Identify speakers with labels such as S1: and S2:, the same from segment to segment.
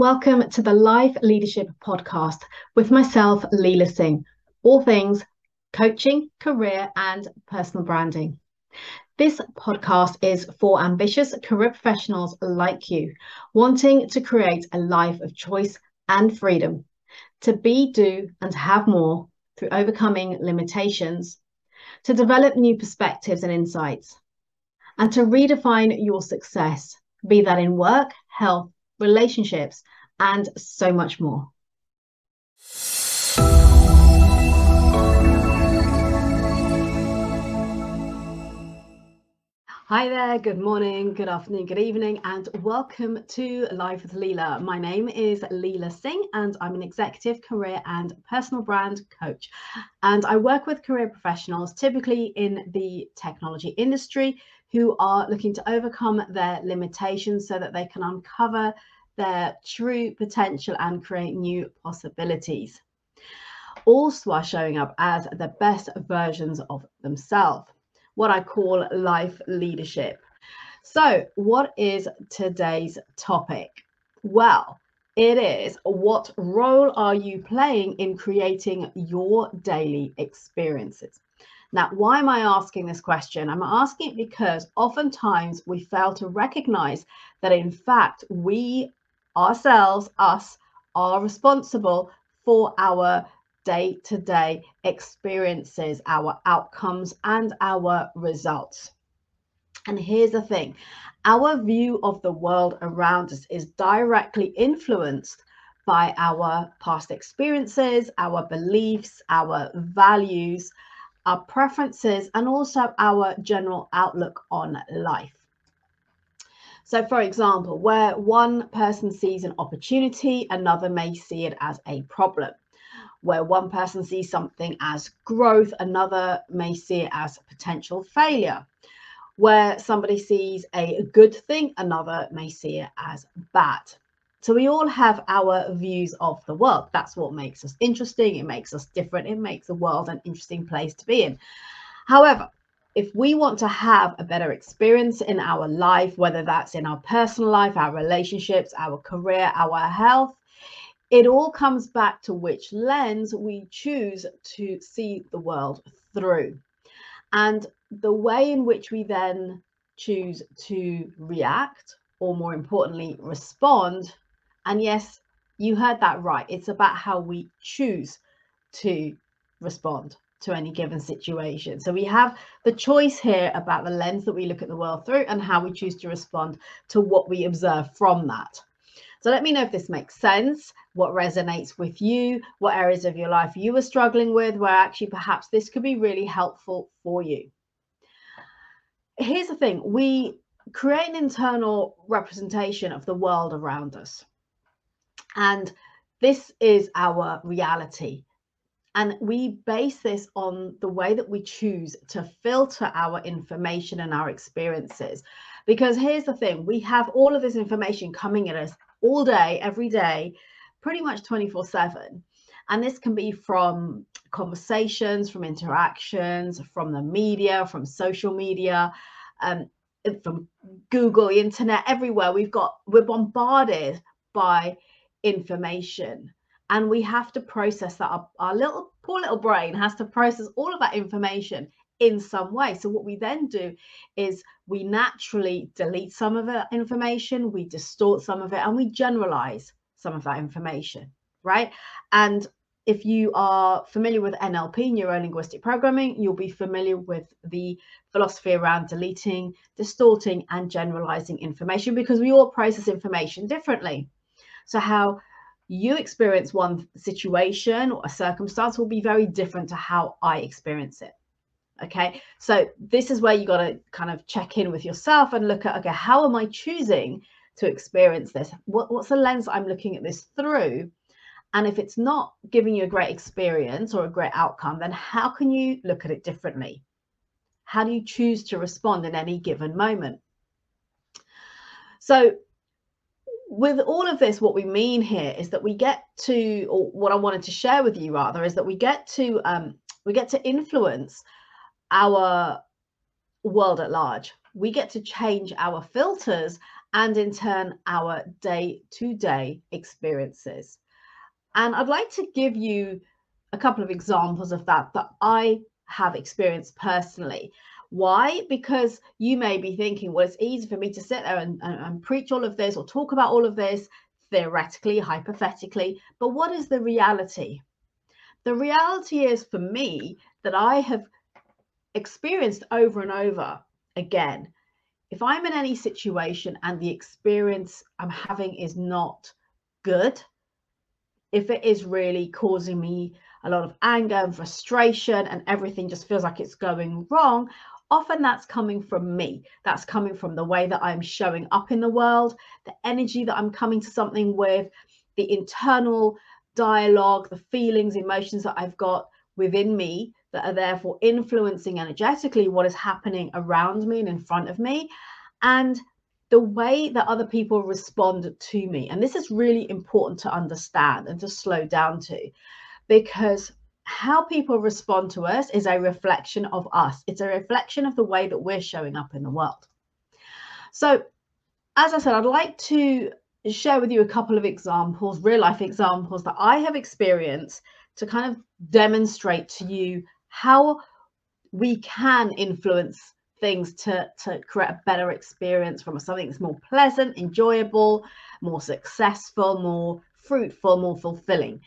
S1: Welcome to the Life Leadership Podcast with myself, Leila Singh, all things coaching, career, and personal branding. This podcast is for ambitious career professionals like you, wanting to create a life of choice and freedom, to be, do, and have more through overcoming limitations, to develop new perspectives and insights, and to redefine your success, be that in work, health, relationships, and so much more. Hi there, good morning, good afternoon, good evening, and welcome to Life with Leila. My name is Leila Singh, and I'm an executive career and personal brand coach. And I work with career professionals, typically in the technology industry, who are looking to overcome their limitations so that they can uncover their true potential and create new possibilities. Also, are showing up as the best versions of themselves what I call life leadership. So, what is today's topic? Well, it is what role are you playing in creating your daily experiences? Now, why am I asking this question? I'm asking it because oftentimes we fail to recognize that, in fact, we ourselves, us, are responsible for our day to day experiences, our outcomes, and our results. And here's the thing our view of the world around us is directly influenced by our past experiences, our beliefs, our values, our preferences, and also our general outlook on life. So, for example, where one person sees an opportunity, another may see it as a problem where one person sees something as growth, another may see it as potential failure. Where somebody sees a good thing, another may see it as bad. So we all have our views of the world. That's what makes us interesting. It makes us different. It makes the world an interesting place to be in. However, if we want to have a better experience in our life, whether that's in our personal life, our relationships, our career, our health, it all comes back to which lens we choose to see the world through. And the way in which we then choose to react, or more importantly, respond. And yes, you heard that right. It's about how we choose to respond to any given situation. So we have the choice here about the lens that we look at the world through and how we choose to respond to what we observe from that. So let me know if this makes sense, what resonates with you, what areas of your life you are struggling with, where actually perhaps this could be really helpful for you. Here's the thing we create an internal representation of the world around us. And this is our reality. And we base this on the way that we choose to filter our information and our experiences. Because here's the thing we have all of this information coming at us all day, every day, pretty much 24 7. And this can be from conversations, from interactions, from the media, from social media, um, from Google, the internet, everywhere. We've got, we're bombarded by information. And we have to process that. Our, our little, poor little brain has to process all of that information in some way. So what we then do is we naturally delete some of that information, we distort some of it, and we generalize some of that information, right? And if you are familiar with NLP, neuro linguistic programming, you'll be familiar with the philosophy around deleting, distorting, and generalizing information because we all process information differently. So, how you experience one situation or a circumstance will be very different to how I experience it. Okay, so this is where you got to kind of check in with yourself and look at okay, how am I choosing to experience this? What, what's the lens I'm looking at this through? And if it's not giving you a great experience or a great outcome, then how can you look at it differently? How do you choose to respond in any given moment? So, with all of this, what we mean here is that we get to, or what I wanted to share with you rather, is that we get to um, we get to influence our world at large. We get to change our filters and in turn, our day to day experiences. And I'd like to give you a couple of examples of that that I have experienced personally. Why? Because you may be thinking, well, it's easy for me to sit there and, and, and, preach all of this or talk about all of this theoretically, hypothetically. But what is the reality? The reality is for me that I have experienced over and over again. If I'm in any situation and the experience I'm having is not good, if it is really causing me a lot of anger and frustration and everything just feels like it's going wrong, often that's coming from me. That's coming from the way that I'm showing up in the world, the energy that I'm coming to something with, the internal dialogue, the feelings, emotions that I've got within me that are therefore influencing energetically what is happening around me and in front of me. And the way that other people respond to me. And this is really important to understand and to slow down to because how people respond to us is a reflection of us. It's a reflection of the way that we're showing up in the world. So, as I said, I'd like to share with you a couple of examples, real life examples that I have experienced to kind of demonstrate to you how we can influence things to, to create a better experience from something that's more pleasant, enjoyable, more successful, more fruitful, more fulfilling.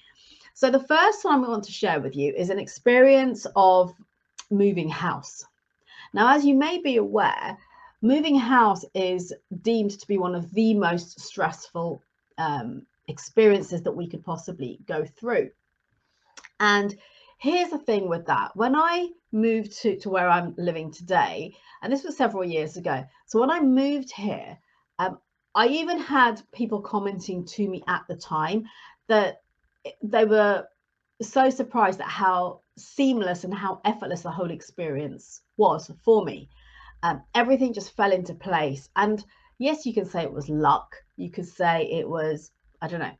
S1: So the first one I want to share with you is an experience of moving house. Now, as you may be aware, moving house is deemed to be one of the most stressful um, experiences that we could possibly go through. And here's the thing with that. When I moved to, to where I'm living today, and this was several years ago. So when I moved here, um, I even had people commenting to me at the time that they were so surprised at how seamless and how effortless the whole experience was for me. Um, everything just fell into place. And yes, you can say it was luck. You could say it was, I don't know,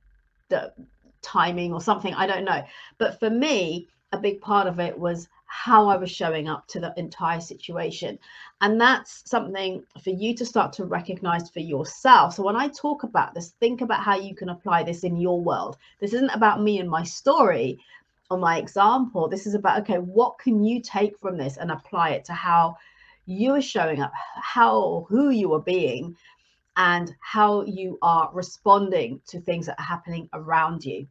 S1: the timing or something. I don't know. But for me, a big part of it was how I was showing up to the entire situation. And that's something for you to start to recognize for yourself. So when I talk about this, think about how you can apply this in your world. This isn't about me and my story or my example. This is about, okay, what can you take from this and apply it to how you are showing up, how, who you are being, and how you are responding to things that are happening around you.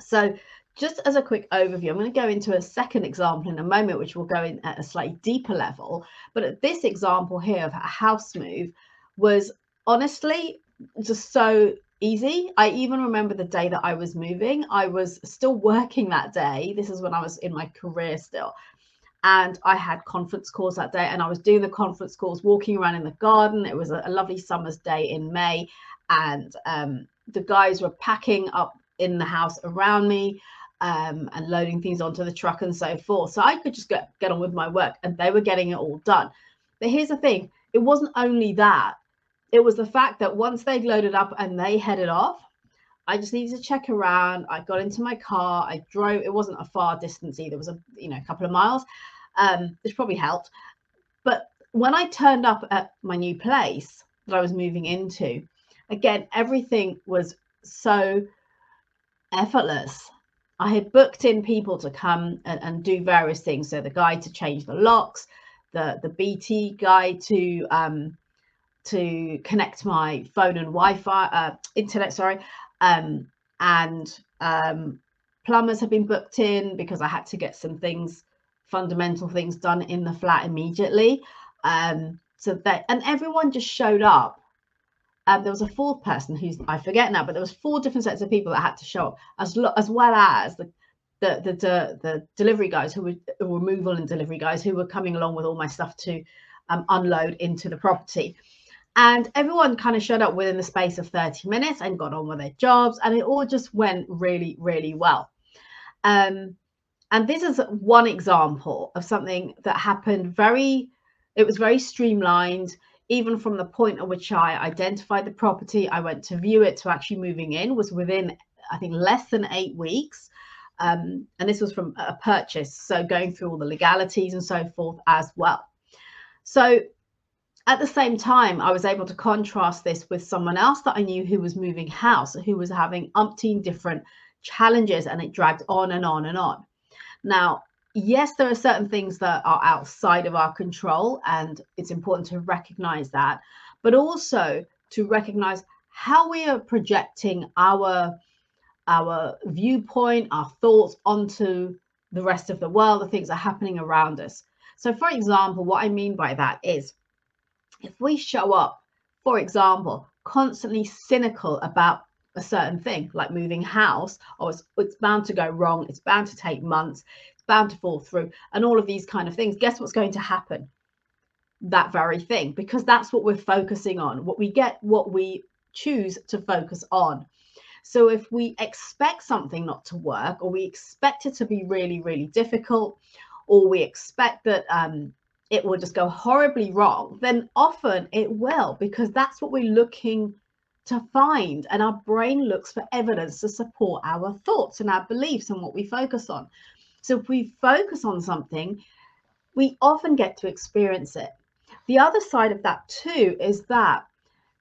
S1: So just as a quick overview, I'm going to go into a second example in a moment, which will go in at a slightly deeper level. But this example here of a house move was honestly just so easy. I even remember the day that I was moving. I was still working that day. This is when I was in my career still. And I had conference calls that day, and I was doing the conference calls, walking around in the garden. It was a, a lovely summer's day in May, and um, the guys were packing up in the house around me um, and loading things onto the truck and so forth. So I could just get, get on with my work and they were getting it all done. But here's the thing it wasn't only that, it was the fact that once they'd loaded up and they headed off, I just needed to check around. I got into my car. I drove. It wasn't a far distance either. It was a you know a couple of miles, um, which probably helped. But when I turned up at my new place that I was moving into, again everything was so effortless. I had booked in people to come and, and, do various things. So the guy to change the locks, the the BT guy to um, to connect my phone and Wi-Fi uh, internet. Sorry, um, and um, plumbers have been booked in because I had to get some things, fundamental things done in the flat immediately. Um, so that and everyone just showed up um, there was a fourth person who's I forget now, but there was four different sets of people that had to show up, as lo- as well as the the, the the the delivery guys who were removal and delivery guys who were coming along with all my stuff to um, unload into the property. And everyone kind of showed up within the space of 30 minutes and got on with their jobs, and it all just went really, really well. Um, and this is one example of something that happened very, it was very streamlined even from the point at which I identified the property, I went to view it to actually moving in was within, I think, less than eight weeks. Um, and this was from a purchase, so going through all the legalities and so forth as well. So, at the same time, I was able to contrast this with someone else that I knew who was moving house, who was having umpteen different challenges, and it dragged on and on and on. Now, yes, there are certain things that are outside of our control, and it's important to recognize that, but also to recognize how we are projecting our our viewpoint, our thoughts onto the rest of the world, the things that are happening around us. So, for example, what I mean by that is if we show up, for example, constantly cynical about a certain thing, like moving house, or it's, it's bound to go wrong, it's bound to take months, bound to fall through, and all of these kind of things, guess what's going to happen? That very thing, because that's what we're focusing on. What we get, what we choose to focus on. So if we expect something not to work, or we expect it to be really, really difficult, or we expect that um, it will just go horribly wrong, then often it will, because that's what we're looking to find. And our brain looks for evidence to support our thoughts and our beliefs and what we focus on. So if we focus on something, we often get to experience it. The other side of that, too, is that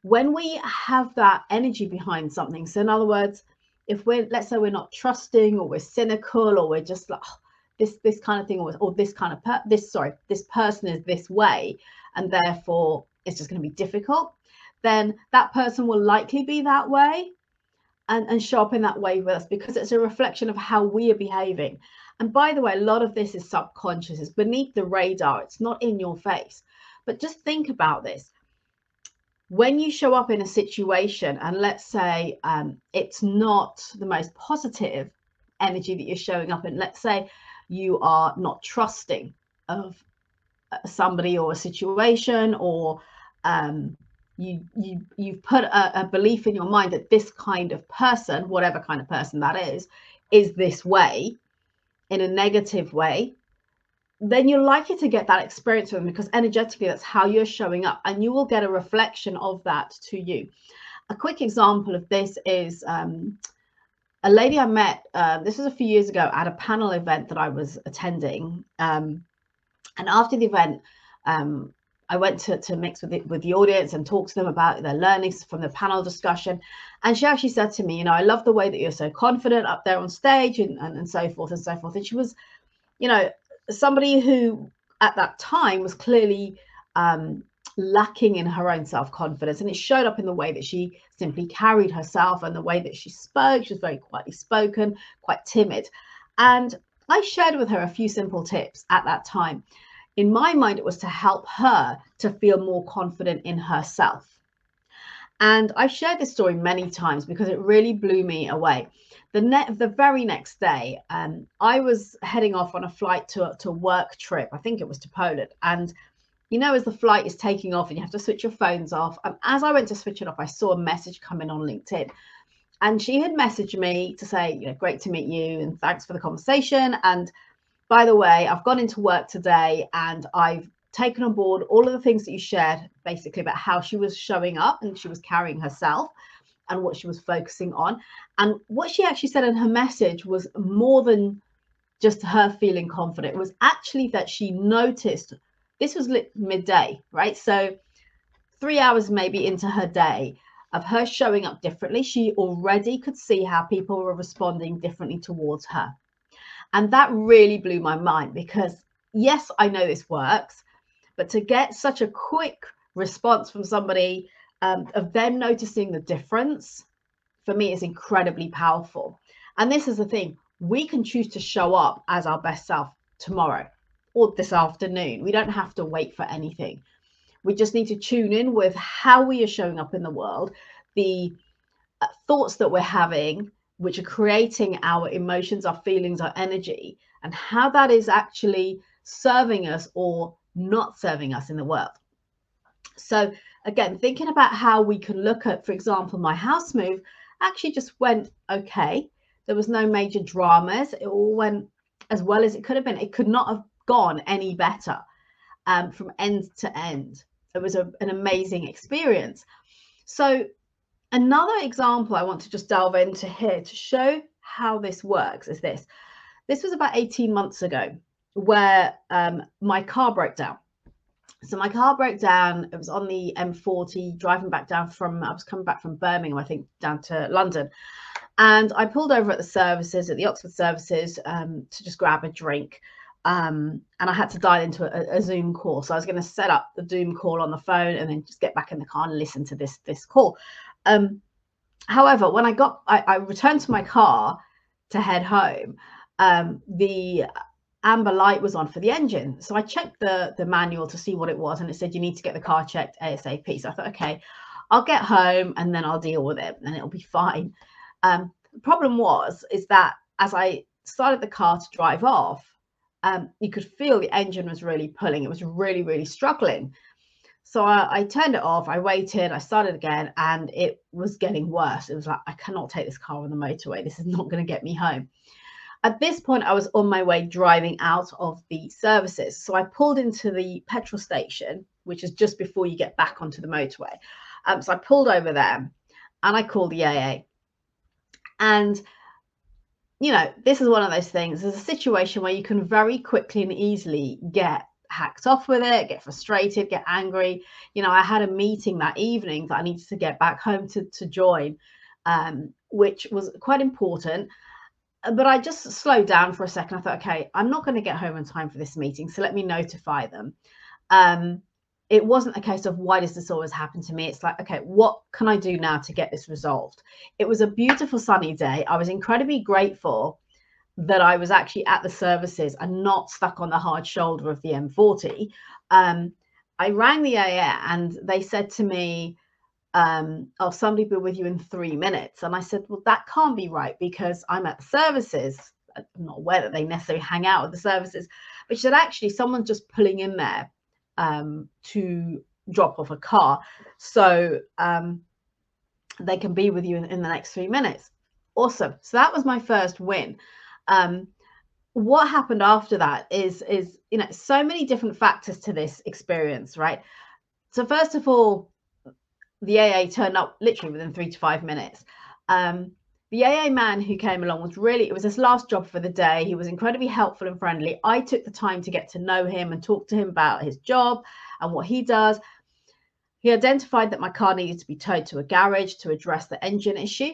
S1: when we have that energy behind something, so in other words, if we're, let's say we're not trusting or we're cynical or we're just like, oh, this this kind of thing or, or this kind of per- this sorry this person is this way and therefore it's just going to be difficult then that person will likely be that way and, and show up in that way with us because it's a reflection of how we are behaving and by the way a lot of this is subconscious it's beneath the radar it's not in your face. But just think about this. When you show up in a situation and let's say um, it's not the most positive energy that you're showing up in let's say you are not trusting of uh, somebody or a situation or um, you you you've put a, a, belief in your mind that this kind of person whatever kind of person that is is this way in a negative way then you're likely to get that experience with them because energetically that's how you're showing up and you will get a reflection of that to you a quick example of this is um, a lady I met, uh, this was a few years ago at a panel event that I was attending. Um, and after the event, um, I went to, to mix with the, with the audience and talk to them about their learnings from the panel discussion. And she actually said to me, you know, I love the way that you're so confident up there on stage and, and, and so forth and so forth. And she was, you know, somebody who at that time was clearly um, lacking in her own self confidence. And it showed up in the way that she simply carried herself and the way that she spoke. She was very quietly spoken, quite timid. And I shared with her a few simple tips at that time. In my mind, it was to help her to feel more confident in herself. And I've shared this story many times because it really blew me away. The, ne- the very next day, um, I was heading off on a flight to, to work trip. I think it was to Poland. And you know, as the flight is taking off and you have to switch your phones off. And as I went to switch it off, I saw a message come in on LinkedIn. And she had messaged me to say, you know, great to meet you and thanks for the conversation. And by the way, I've gone into work today and I've taken on board all of the things that you shared basically about how she was showing up and she was carrying herself and what she was focusing on. And what she actually said in her message was more than just her feeling confident. It was actually that she noticed this was midday, right? So three hours maybe into her day of her showing up differently, she already could see how people were responding differently towards her. And that really blew my mind because, yes, I know this works, but to get such a quick response from somebody um, of them noticing the difference for me is incredibly powerful. And this is the thing we can choose to show up as our best self tomorrow or this afternoon. We don't have to wait for anything. We just need to tune in with how we are showing up in the world, the uh, thoughts that we're having, which are creating our emotions, our feelings, our energy, and how that is actually serving us or not serving us in the world. So, again, thinking about how we can look at, for example, my house move actually just went okay. There was no major dramas. It all went as well as it could have been. It could not have gone any better um, from end to end. It was a, an amazing experience. So, another example I want to just delve into here to show how this works is this. This was about 18 months ago where um, my car broke down. so my car broke down. It was on the M40, driving back down from, I was coming back from Birmingham, I think, down to London. And I pulled over at the services, at the Oxford services, um, to just grab a drink. Um, and I had to dial into a, a Zoom call. So I was going to set up the Zoom call on the phone and then just get back in the car and listen to this this call. Um, however, when I got, I, I, returned to my car to head home. Um, the amber light was on for the engine. So I checked the, the manual to see what it was, and it said you need to get the car checked ASAP. So I thought, okay, I'll get home and then I'll deal with it and it'll be fine. Um, the problem was, is that as I started the car to drive off, um, you could feel the engine was really pulling. It was really, really struggling. So I, I, turned it off. I waited. I started again, and it was getting worse. It was like I cannot take this car on the motorway. This is not going to get me home. At this point, I was on my way driving out of the services. So I pulled into the petrol station, which is just before you get back onto the motorway. Um, so I pulled over there and I called the AA. And, you know, this is one of those things. There's a situation where you can very quickly and easily get hacked off with it, get frustrated, get angry. You know, I had a meeting that evening that I needed to get back home to, to join, um, which was quite important. Uh, but I just slowed down for a second. I thought, okay, I'm not going to get home in time for this meeting, so let me notify them. Um, it wasn't a case of why does this always happen to me? It's like, okay, what can I do now to get this resolved? It was a beautiful sunny day. I was incredibly grateful that I was actually at the services and not stuck on the hard shoulder of the M40. Um, I rang the AA and they said to me, um, oh, somebody be with you in three minutes. And I said, well, that can't be right because I'm at the services. I'm not aware that they necessarily hang out at the services, but she said, actually, someone's just pulling in there um, to drop off a car. So um, they can be with you in, in, the next three minutes. Awesome. So that was my first win. Um, what happened after that is, is, you know, so many different factors to this experience, right? So first of all, the AA turned up literally within three to five minutes. Um, the AA man who came along was really, it was his last job for the day. He was incredibly helpful and friendly. I took the time to get to know him and talk to him about his job and what he does. He identified that my car needed to be towed to a garage to address the engine issue.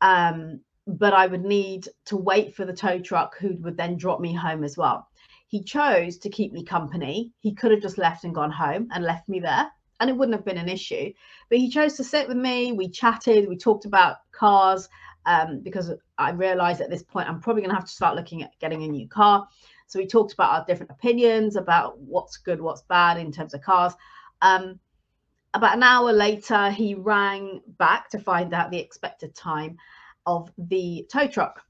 S1: Um, but I would need to wait for the tow truck who would then drop me home as well. He chose to keep me company. He could have just left and gone home and left me there and it wouldn't have been an issue. But he chose to sit with me. We chatted. We talked about cars um, because I realized at this point I'm probably going to have to start looking at getting a new car. So we talked about our different opinions about what's good, what's bad in terms of cars. Um, about an hour later, he rang back to find out the expected time of the tow truck.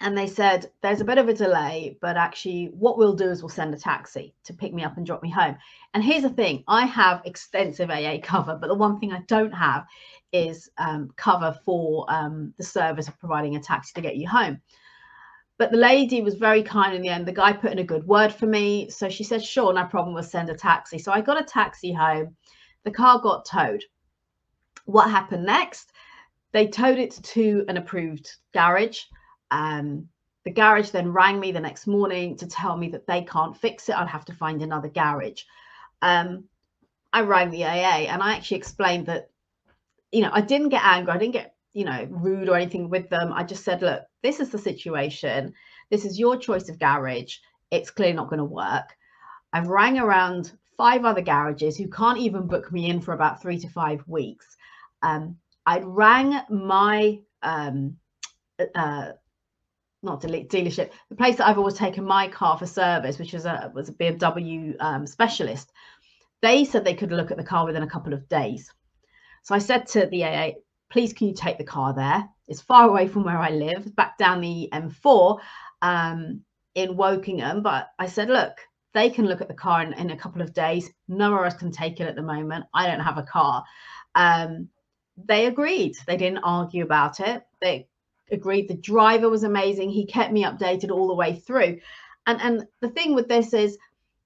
S1: And they said there's a bit of a delay but actually what we'll do is we'll send a taxi to pick me up and drop me home. And here's the thing i have extensive aa cover but the one thing i don't have is um, cover for um, the service of providing a taxi to get you home. But the lady was very kind in the end. The guy put in a good word for me. So she said sure no problem we'll send a taxi. So i got a taxi home. The car got towed. What happened next they towed it to an approved garage um, the garage then rang me the next morning to tell me that they can't fix it. I'd have to find another garage. Um, I rang the AA and I actually explained that, you know, I didn't get angry. I didn't get, you know, rude or anything with them. I just said, look, this is the situation. This is your choice of garage. It's clearly not going to work. I've rang around five other garages who can't even book me in for about three to five weeks. Um, I rang my um, uh, not dealership, the place that I've always taken my car for service, which was a was a BMW um, specialist, they said they could look at the car within a couple of days. So I said to the AA, please can you take the car there? It's far away from where I live, back down the M4 um, in Wokingham. But I said, look, they can look at the car in, in a couple of days. No one else can take it at the moment. I don't have a car. Um, they agreed. They didn't argue about it. They agreed. The driver was amazing. He kept me updated all the way through. And and the thing with this is,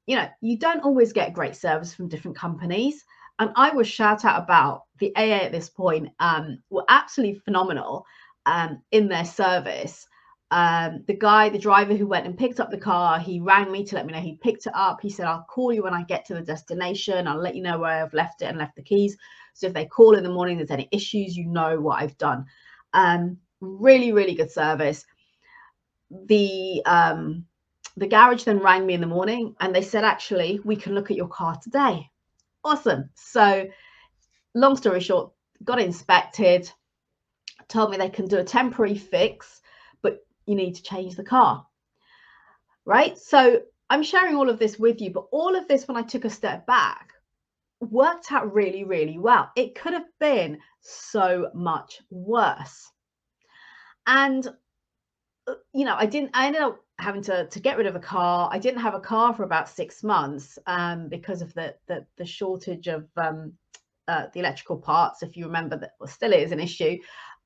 S1: you know, you don't always get great service from different companies. And I will shout out about the AA at this point um, were absolutely phenomenal um, in their service. Um, the guy, the driver who went and picked up the car, he rang me to let me know he picked it up. He said, I'll call you when I get to the destination. I'll let you know where I've left it and left the keys. So if they call in the morning, there's any issues, you know what I've done. Um, really, really good service. The um, the garage then rang me in the morning and they said, actually, we can look at your car today. Awesome. So, long story short, got inspected, told me they can do a temporary fix, but you need to change the car. Right. So, I'm sharing all of this with you, but all of this, when I took a step back, worked out really, really well. It could have been so much worse. And, uh, you know, I didn't, I ended up having to, to get rid of a car. I didn't have a car for about six months um, because of the, the, the shortage of um, uh, the electrical parts. If you remember that well, still is an issue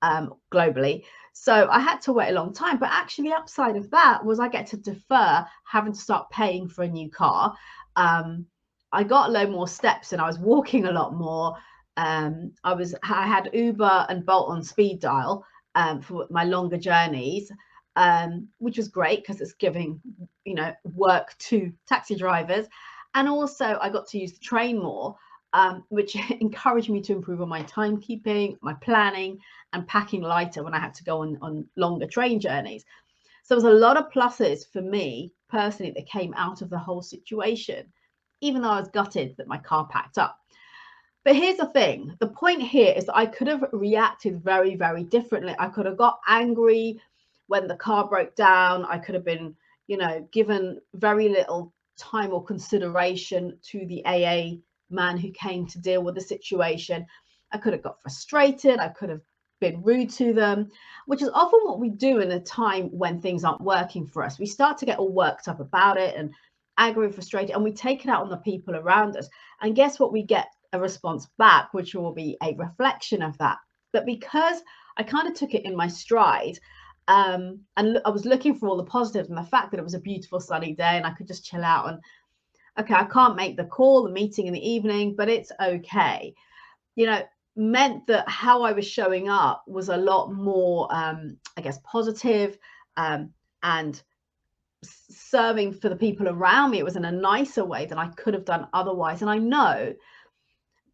S1: um, globally. So I had to wait a long time. But actually, the upside of that was I get to defer having to start paying for a new car. Um, I got a load more steps and I was walking a lot more. Um, I was I had Uber and Bolt on speed dial um, for my longer journeys um, which was great because it's giving, you know, work to taxi drivers. And also I got to use the train more, um, which encouraged me to improve on my timekeeping, my planning, and packing lighter when I had to go on, on longer train journeys. So there was a lot of pluses for me personally that came out of the whole situation, even though I was gutted that my car packed up. But here's the thing the point here is that I could have reacted very, very differently. I could have got angry, when the car broke down, I could have been, you know, given very little time or consideration to the AA man who came to deal with the situation. I could have got frustrated. I could have been rude to them, which is often what we do in a time when things aren't working for us. We start to get all worked up about it and angry and frustrated, and we take it out on the people around us. And guess what? We get a response back, which will be a reflection of that. But because I kind of took it in my stride, um, and I was looking for all the positives and the fact that it was a beautiful sunny day and I could just chill out and okay, I can't make the call, the meeting in the evening, but it's okay. You know, meant that how I was showing up was a lot more, um, I guess, positive, um, and serving for the people around me. It was in a nicer way than I could have done otherwise. And I know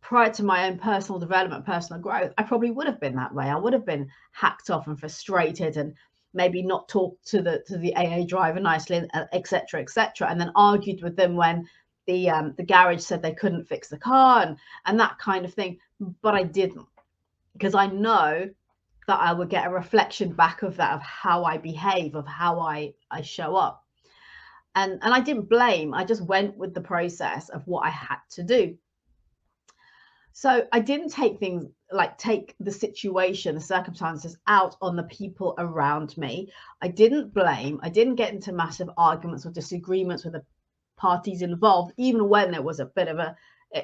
S1: prior to my own personal development, personal growth, I probably would have been that way. I would have been hacked off and frustrated and maybe not talked to the to the AA driver nicely, etc., etc., and then argued with them when the um, the garage said they couldn't fix the car and and that kind of thing. But I didn't because I know that I would get a reflection back of that of how I behave, of how I I show up. And and I didn't blame. I just went with the process of what I had to do. So I didn't take things like take the situation, the circumstances out on the people around me. I didn't blame. I didn't get into massive arguments or disagreements with the parties involved, even when there was a bit of a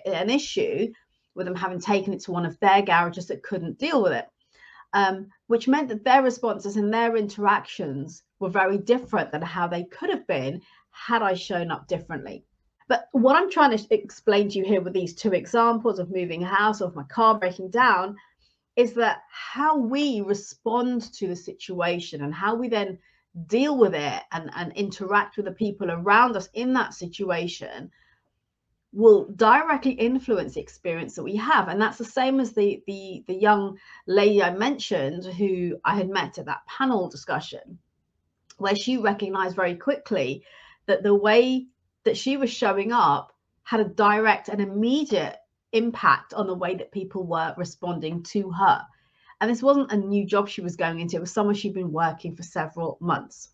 S1: an issue with them having taken it to one of their garages that couldn't deal with it. Um, which meant that their responses and their interactions were very different than how they could have been had I shown up differently. But what I'm trying to explain to you here with these two examples of moving house, of my car breaking down, is that how we respond to the situation and how we then deal with it and, and interact with the people around us in that situation will directly influence the experience that we have and that's the same as the the the young lady i mentioned who i had met at that panel discussion where she recognized very quickly that the way that she was showing up had a direct and immediate impact on the way that people were responding to her. And this wasn't a new job she was going into, it was someone she'd been working for several months.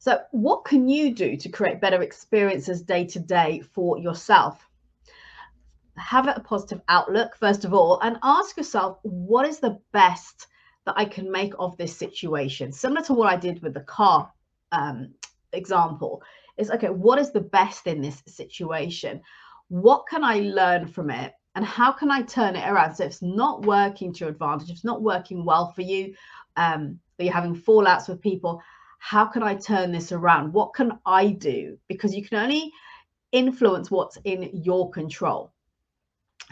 S1: So, what can you do to create better experiences day to day for yourself? Have a positive outlook, first of all, and ask yourself what is the best that I can make of this situation? Similar to what I did with the car um, example is okay, what is the best in this situation? What can I learn from it? And how can I turn it around? So if it's not working to your advantage, if it's not working well for you, um, or you're having fallouts with people, how can I turn this around? What can I do? Because you can only influence what's in your control.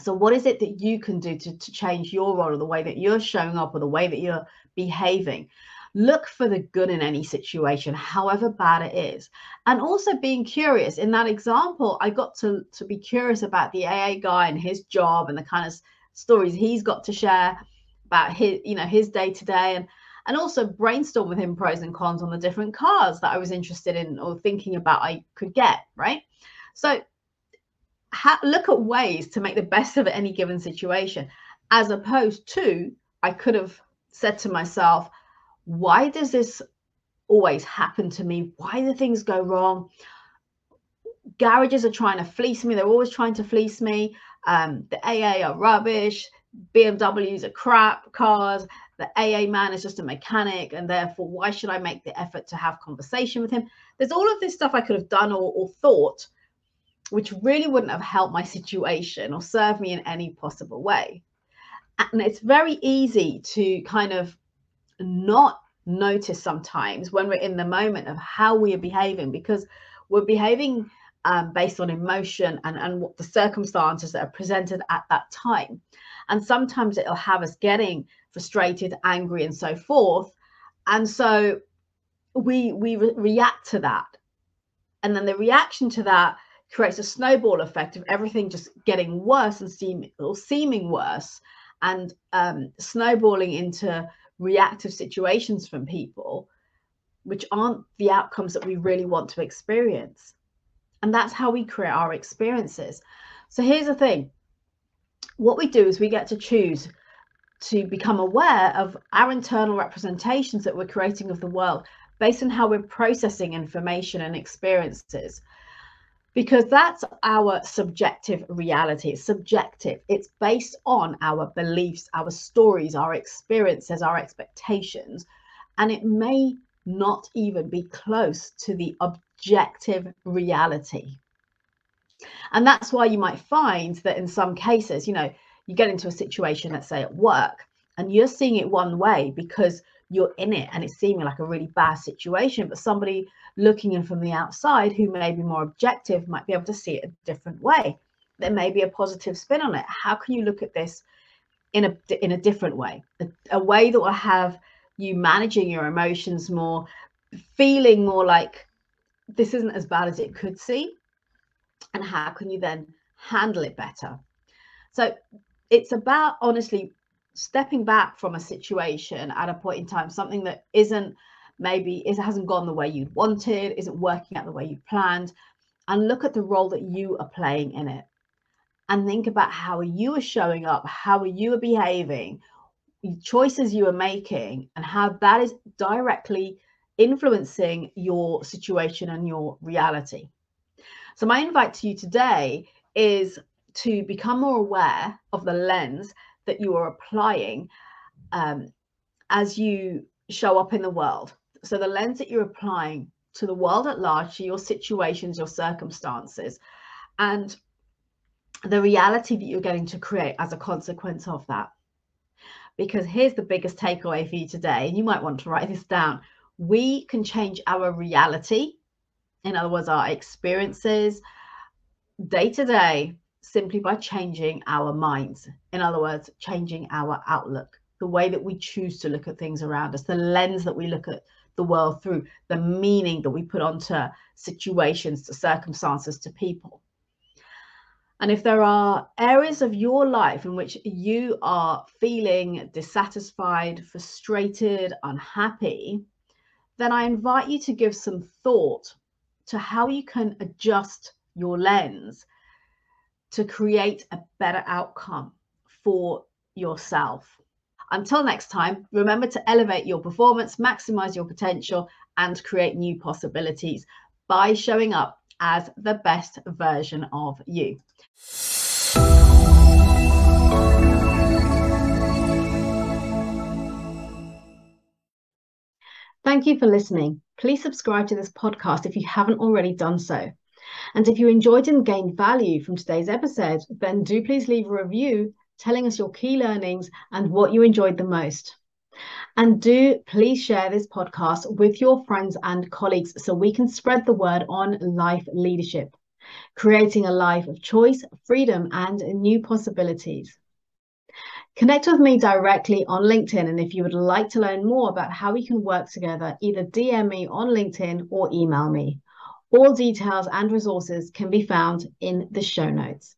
S1: So, what is it that you can do to, to change your role or the way that you're showing up or the way that you're behaving? Look for the good in any situation, however bad it is. And also being curious. In that example, I got to, to be curious about the AA guy and his job and the kind of stories he's got to share about his, you know, his day to day and and also brainstorm with him pros and cons on the different cars that I was interested in or thinking about I could get, right? So ha- look at ways to make the best of any given situation, as opposed to I could have said to myself, why does this always happen to me? Why do things go wrong? Garages are trying to fleece me. They're always trying to fleece me. Um, the AA are rubbish. BMWs are crap cars. The AA man is just a mechanic, and therefore, why should I make the effort to have conversation with him? There's all of this stuff I could have done or, or thought, which really wouldn't have helped my situation or served me in any possible way. And it's very easy to kind of not notice sometimes when we're in the moment of how we are behaving because we're behaving um, based on emotion and, and what the circumstances that are presented at that time. And sometimes it'll have us getting frustrated, angry, and so forth. And so we we re- react to that. And then the reaction to that creates a snowball effect of everything just getting worse and seem, or seeming worse and um, snowballing into reactive situations from people, which aren't the outcomes that we really want to experience. And that's how we create our experiences. So here's the thing what we do is we get to choose to become aware of our internal representations that we're creating of the world based on how we're processing information and experiences because that's our subjective reality. It's subjective. It's based on our beliefs, our stories, our experiences, our expectations. And it may not even be close to the objective reality. And that's why you might find that in some cases, you know, you get into a situation, let's say at work, and you're seeing it one way because you're in it and it's seeming like a really bad situation. But somebody looking in from the outside who may be more objective might be able to see it a different way. There may be a positive spin on it. How can you look at this in a in a different way? A, a way that will have you managing your emotions more feeling more like this isn't as bad as it could see and how can you then handle it better? So it's about honestly stepping back from a situation at a point in time something that isn't maybe it hasn't gone the way you'd wanted, isn't working out the way you planned, and look at the role that you are playing in it. And think about how you are showing up, how you are behaving, choices you are making, and how that is directly influencing your situation and your reality. So, my invite to you today is to become more aware of the lens that you are applying um, as you show up in the world. So the lens that you're applying to the world at large, to your situations, your circumstances, and the reality that you're going to create as a consequence of that. Because here's the biggest takeaway for you today, and you might want to write this down. We can change our reality, in other words, our experiences day to day, simply by changing our minds. In other words, changing our outlook, the way that we choose to look at things around us, the lens that we look at the world through the meaning that we put onto situations, to circumstances, to people. And if there are areas of your life in which you are feeling dissatisfied, frustrated, unhappy, then I invite you to give some thought to how you can adjust your lens to create a better outcome for yourself. Until next time, remember to elevate your performance, maximize your potential, and create new possibilities by showing up as the best version of you. Thank you for listening. Please subscribe to this podcast if you haven't already done so. And if you enjoyed and gained value from today's episode, then do please leave a review telling us your key learnings and what you enjoyed the most. And do please share this podcast with your friends and colleagues so we can spread the word on life leadership, creating a life of choice, freedom, and new possibilities. Connect with me directly on LinkedIn. And if you would like to learn more about how we can work together, either DM me on LinkedIn or email me. All details and resources can be found in the show notes.